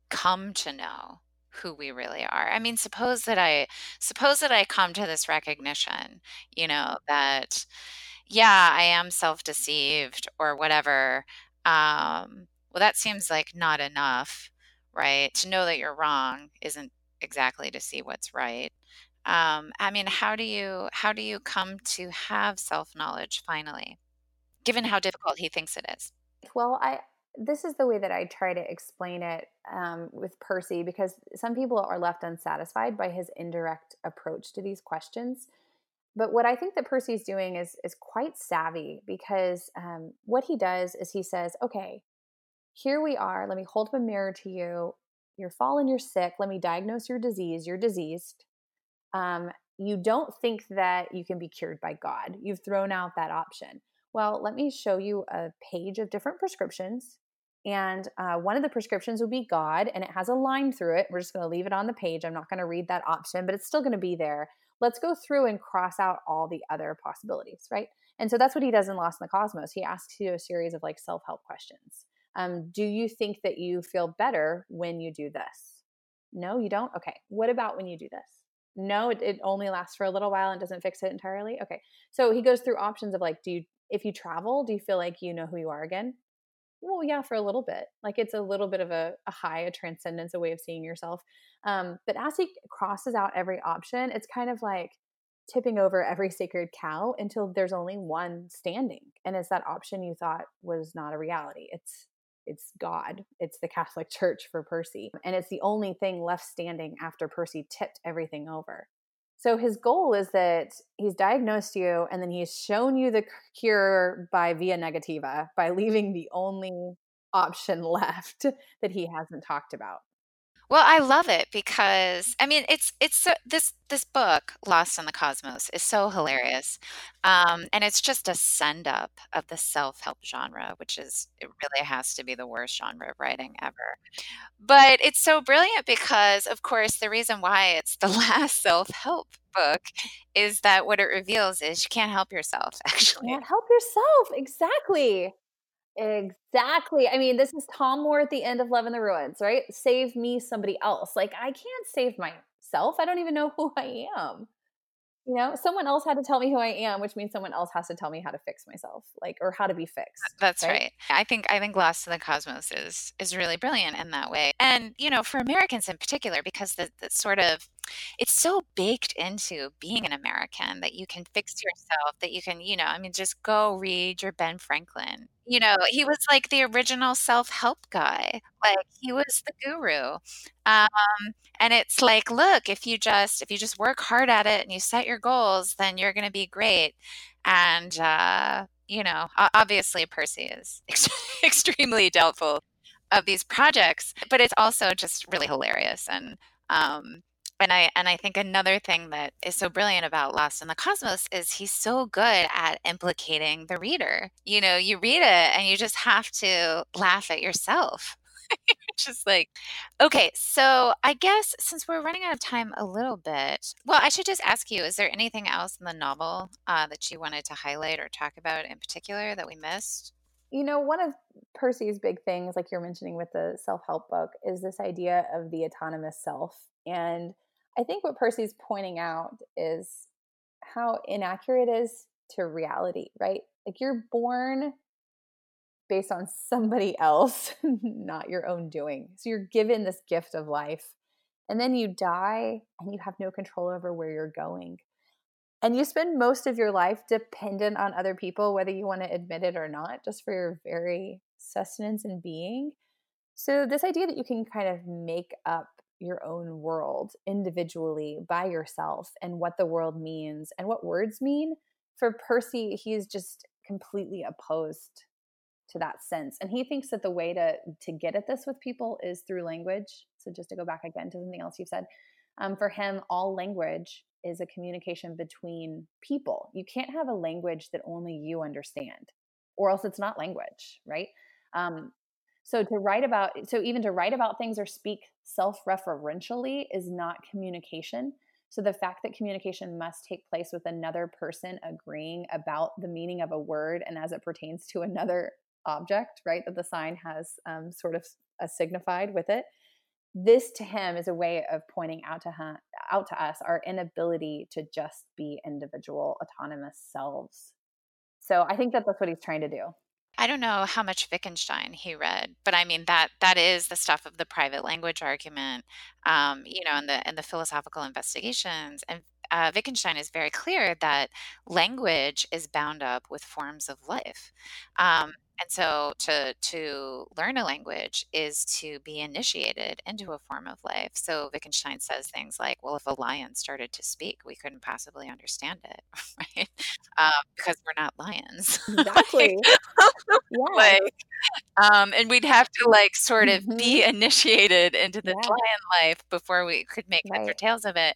come to know who we really are? I mean, suppose that I suppose that I come to this recognition, you know, that yeah, I am self-deceived or whatever. Um, well, that seems like not enough, right? To know that you're wrong isn't exactly to see what's right. Um, I mean, how do you how do you come to have self-knowledge finally, given how difficult he thinks it is? Well, I this is the way that I try to explain it um, with Percy because some people are left unsatisfied by his indirect approach to these questions. But what I think that Percy's doing is is quite savvy because um, what he does is he says, "Okay, here we are. Let me hold up a mirror to you. You're fallen. You're sick. Let me diagnose your disease. You're diseased. Um, you don't think that you can be cured by God. You've thrown out that option." Well, let me show you a page of different prescriptions. And uh, one of the prescriptions would be God, and it has a line through it. We're just going to leave it on the page. I'm not going to read that option, but it's still going to be there. Let's go through and cross out all the other possibilities, right? And so that's what he does in Lost in the Cosmos. He asks you a series of like self help questions. Um, do you think that you feel better when you do this? No, you don't? Okay. What about when you do this? No, it, it only lasts for a little while and doesn't fix it entirely. Okay. So he goes through options of like, do you if you travel, do you feel like you know who you are again? Well, yeah, for a little bit. Like it's a little bit of a, a high, a transcendence, a way of seeing yourself. Um, but as he crosses out every option, it's kind of like tipping over every sacred cow until there's only one standing. And it's that option you thought was not a reality. It's it's God. It's the Catholic Church for Percy. And it's the only thing left standing after Percy tipped everything over. So his goal is that he's diagnosed you and then he's shown you the cure by via negativa by leaving the only option left that he hasn't talked about. Well, I love it because I mean it's it's so, this this book Lost in the Cosmos is so hilarious. Um, and it's just a send up of the self-help genre, which is it really has to be the worst genre of writing ever. But it's so brilliant because, of course, the reason why it's the last self help book is that what it reveals is you can't help yourself, actually. You can't help yourself. Exactly. Exactly. I mean, this is Tom Moore at the end of Love in the Ruins, right? Save me somebody else. Like, I can't save myself. I don't even know who I am you know someone else had to tell me who i am which means someone else has to tell me how to fix myself like or how to be fixed that's right, right. i think i think lost in the cosmos is is really brilliant in that way and you know for americans in particular because the, the sort of it's so baked into being an American that you can fix yourself, that you can, you know, I mean, just go read your Ben Franklin. You know, he was like the original self help guy, like he was the guru. Um, and it's like, look, if you just if you just work hard at it and you set your goals, then you're going to be great. And uh, you know, obviously Percy is extremely doubtful of these projects, but it's also just really hilarious and um, and I and I think another thing that is so brilliant about Lost in the Cosmos is he's so good at implicating the reader. You know, you read it and you just have to laugh at yourself. just like, okay, so I guess since we're running out of time a little bit, well, I should just ask you: Is there anything else in the novel uh, that you wanted to highlight or talk about in particular that we missed? You know, one of Percy's big things, like you're mentioning with the self help book, is this idea of the autonomous self. And I think what Percy's pointing out is how inaccurate it is to reality, right? Like you're born based on somebody else, not your own doing. So you're given this gift of life. And then you die and you have no control over where you're going. And you spend most of your life dependent on other people, whether you want to admit it or not, just for your very sustenance and being. So, this idea that you can kind of make up your own world individually by yourself and what the world means and what words mean, for Percy, he's just completely opposed to that sense. And he thinks that the way to to get at this with people is through language. So just to go back again to something else you've said, um, for him, all language is a communication between people. You can't have a language that only you understand, or else it's not language, right? Um, so to write about, so even to write about things or speak self-referentially is not communication. So the fact that communication must take place with another person agreeing about the meaning of a word and as it pertains to another object, right, that the sign has um, sort of a signified with it. This to him is a way of pointing out to him, out to us our inability to just be individual autonomous selves. So I think that that's what he's trying to do. I don't know how much Wittgenstein he read, but I mean that that is the stuff of the private language argument, um, you know, and the and the philosophical investigations. And uh, Wittgenstein is very clear that language is bound up with forms of life. Um, and so to to learn a language is to be initiated into a form of life. So Wittgenstein says things like, "Well, if a lion started to speak, we couldn't possibly understand it, right? Um, because we're not lions." Exactly. yeah. Like, um, and we'd have to like sort of mm-hmm. be initiated into the yeah. lion life before we could make right. heads or tails of it.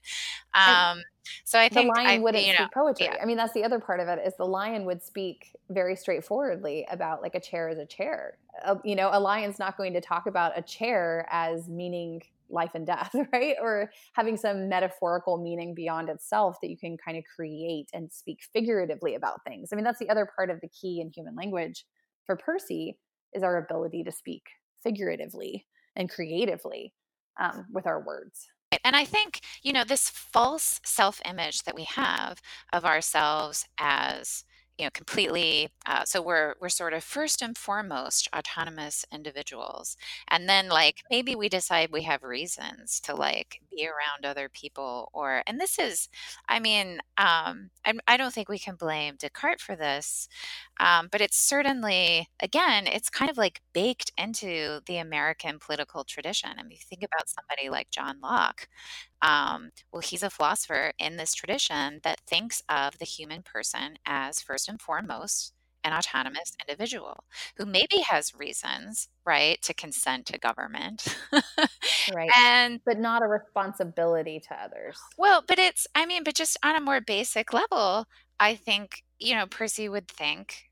Um, so I think the lion I, wouldn't you know, speak poetry. Yeah. I mean, that's the other part of it is the lion would speak very straightforwardly about like a chair is a chair. Uh, you know, a lion's not going to talk about a chair as meaning life and death, right? Or having some metaphorical meaning beyond itself that you can kind of create and speak figuratively about things. I mean, that's the other part of the key in human language for Percy is our ability to speak figuratively and creatively um, with our words. And I think, you know, this false self image that we have of ourselves as you know completely uh, so we're we're sort of first and foremost autonomous individuals and then like maybe we decide we have reasons to like be around other people or and this is i mean um i, I don't think we can blame descartes for this um, but it's certainly again it's kind of like baked into the american political tradition. I mean you think about somebody like john locke um, well, he's a philosopher in this tradition that thinks of the human person as first and foremost an autonomous individual who maybe has reasons, right, to consent to government. right. And but not a responsibility to others. Well, but it's I mean, but just on a more basic level, I think, you know, Percy would think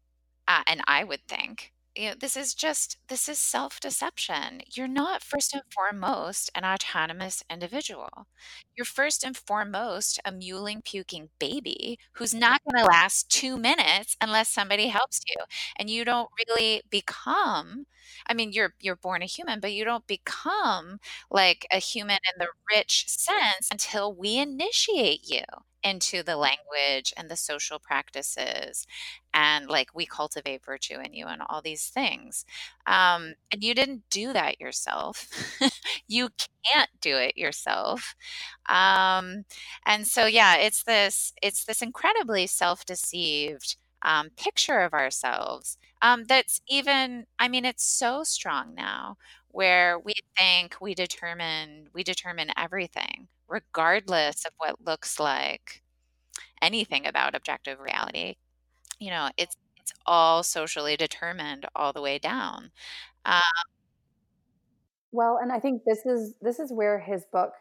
uh, and I would think you know, this is just this is self-deception. You're not first and foremost an autonomous individual. You're first and foremost a mewling, puking baby who's not going to last two minutes unless somebody helps you. And you don't really become, I mean, you're you're born a human, but you don't become like a human in the rich sense until we initiate you into the language and the social practices and like we cultivate virtue in you and all these things um, and you didn't do that yourself. You can't do it yourself um, and so yeah it's this it's this incredibly self-deceived um, picture of ourselves um, that's even i mean it's so strong now where we think we determine we determine everything regardless of what looks like anything about objective reality you know it's it's all socially determined all the way down. Um, well, and I think this is this is where his book,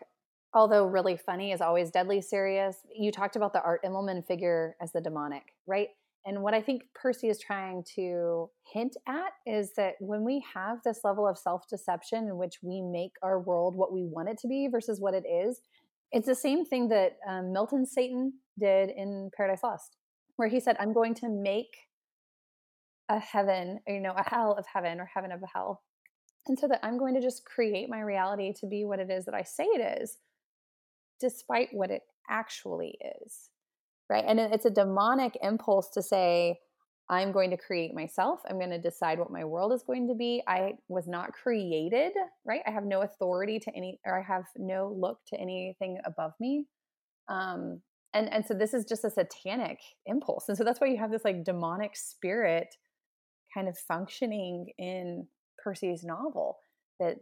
although really funny, is always deadly serious. You talked about the Art Immelman figure as the demonic, right? And what I think Percy is trying to hint at is that when we have this level of self deception in which we make our world what we want it to be versus what it is, it's the same thing that um, Milton Satan did in Paradise Lost, where he said, I'm going to make a heaven, you know, a hell of heaven or heaven of a hell. And so that I'm going to just create my reality to be what it is that I say it is, despite what it actually is right? And it's a demonic impulse to say, I'm going to create myself. I'm going to decide what my world is going to be. I was not created, right? I have no authority to any, or I have no look to anything above me. Um, and and so this is just a satanic impulse, and so that's why you have this like demonic spirit kind of functioning in Percy's novel that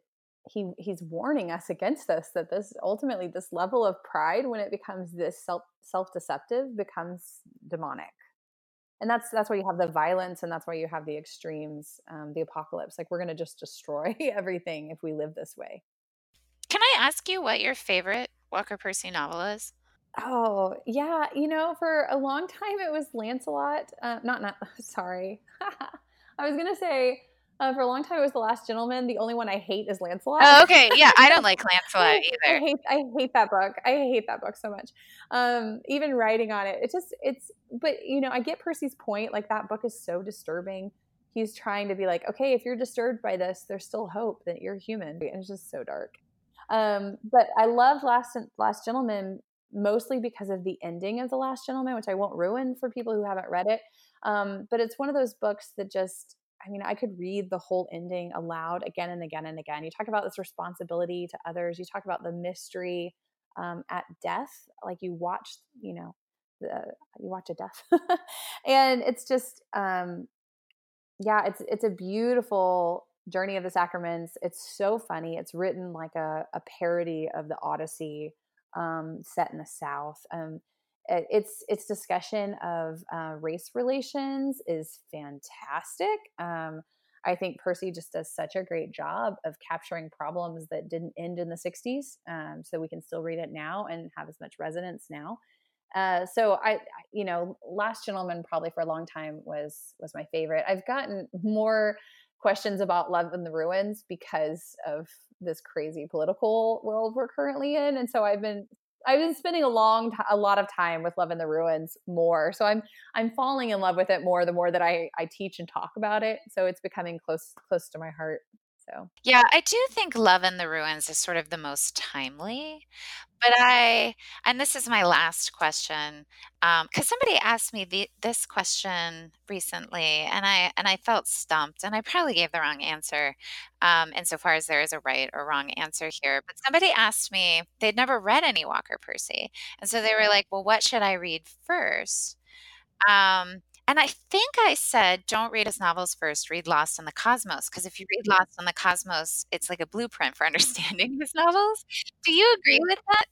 he he's warning us against this that this ultimately this level of pride when it becomes this self self-deceptive becomes demonic and that's that's why you have the violence and that's why you have the extremes um, the apocalypse. Like we're going to just destroy everything if we live this way. Can i ask you what your favorite walker percy novel is? Oh yeah. You know for a long time it was lancelot uh, not not sorry. I was going to say uh, for a long time, it was The Last Gentleman. The only one I hate is Lancelot. Oh, okay. Yeah, I don't like Lancelot either. I hate, I hate that book. I hate that book so much. Um, even writing on it, it just, it's, but you know, I get Percy's point. Like that book is so disturbing. He's trying to be like, okay, if you're disturbed by this, there's still hope that you're human. And it's just so dark. Um, but I love Last Last Gentleman mostly because of the ending of The Last Gentleman, which I won't ruin for people who haven't read it. Um, but it's one of those books that just I mean, I could read the whole ending aloud again and again and again. You talk about this responsibility to others. You talk about the mystery um, at death, like you watch, you know, the, you watch a death, and it's just, um, yeah, it's it's a beautiful journey of the sacraments. It's so funny. It's written like a, a parody of the Odyssey, um, set in the South. Um, its its discussion of uh, race relations is fantastic. Um, I think Percy just does such a great job of capturing problems that didn't end in the 60s, um, so we can still read it now and have as much resonance now. Uh, so I, you know, Last Gentleman probably for a long time was was my favorite. I've gotten more questions about Love in the Ruins because of this crazy political world we're currently in, and so I've been I've been spending a long, t- a lot of time with Love in the Ruins more. So I'm I'm falling in love with it more the more that I I teach and talk about it. So it's becoming close close to my heart. So yeah, I do think Love in the Ruins is sort of the most timely. But I, and this is my last question, because um, somebody asked me the, this question recently, and I and I felt stumped, and I probably gave the wrong answer, um, insofar as there is a right or wrong answer here. But somebody asked me they'd never read any Walker Percy, and so they were like, "Well, what should I read first? Um, and I think I said, don't read his novels first, read Lost in the Cosmos. Because if you read mm. Lost in the Cosmos, it's like a blueprint for understanding his novels. Do you agree with that?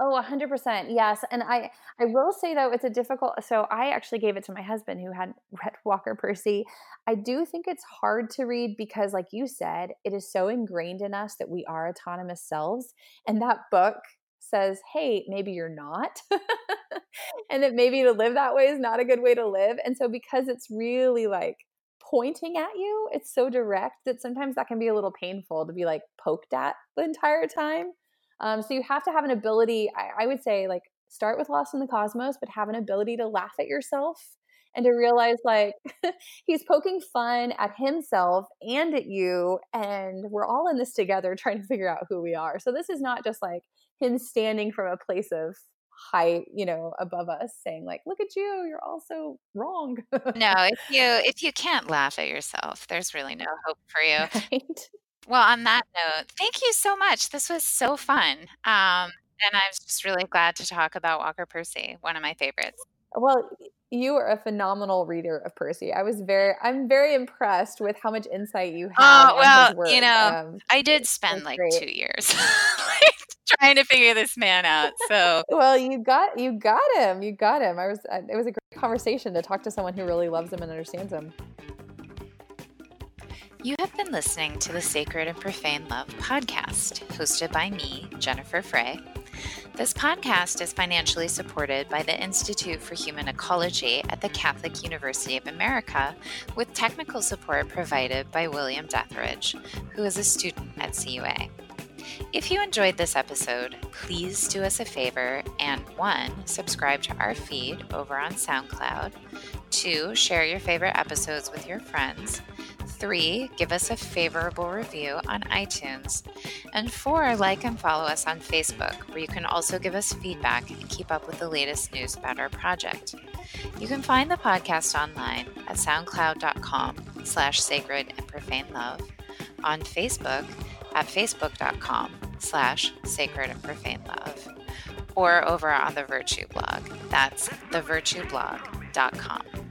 Oh, 100%. Yes. And I I will say though it's a difficult so I actually gave it to my husband who had read Walker Percy. I do think it's hard to read because like you said, it is so ingrained in us that we are autonomous selves and that book says, "Hey, maybe you're not." and that maybe to live that way is not a good way to live. And so because it's really like pointing at you, it's so direct that sometimes that can be a little painful to be like poked at the entire time. Um, so you have to have an ability, I, I would say, like start with Lost in the Cosmos, but have an ability to laugh at yourself and to realize like he's poking fun at himself and at you and we're all in this together trying to figure out who we are. So this is not just like him standing from a place of high you know above us saying like look at you you're also wrong. No if you if you can't laugh at yourself there's really no hope for you. Right? well on that note thank you so much. This was so fun um and i was just really glad to talk about walker percy one of my favorites. Well, you are a phenomenal reader of Percy. I was very, I'm very impressed with how much insight you have. Oh well, you know, um, I did spend like great. two years trying to figure this man out. So well, you got you got him. You got him. I was. Uh, it was a great conversation to talk to someone who really loves him and understands him. You have been listening to the Sacred and Profane Love podcast, hosted by me, Jennifer Frey. This podcast is financially supported by the Institute for Human Ecology at the Catholic University of America, with technical support provided by William Dethridge, who is a student at CUA. If you enjoyed this episode, please do us a favor and one, subscribe to our feed over on SoundCloud, two, share your favorite episodes with your friends, three, give us a favorable review on iTunes, and four, like and follow us on Facebook, where you can also give us feedback and keep up with the latest news about our project. You can find the podcast online at soundcloud.com slash sacred and profane love, on Facebook at facebook.com slash sacred and profane love, or over on the Virtue blog. That's thevirtueblog.com.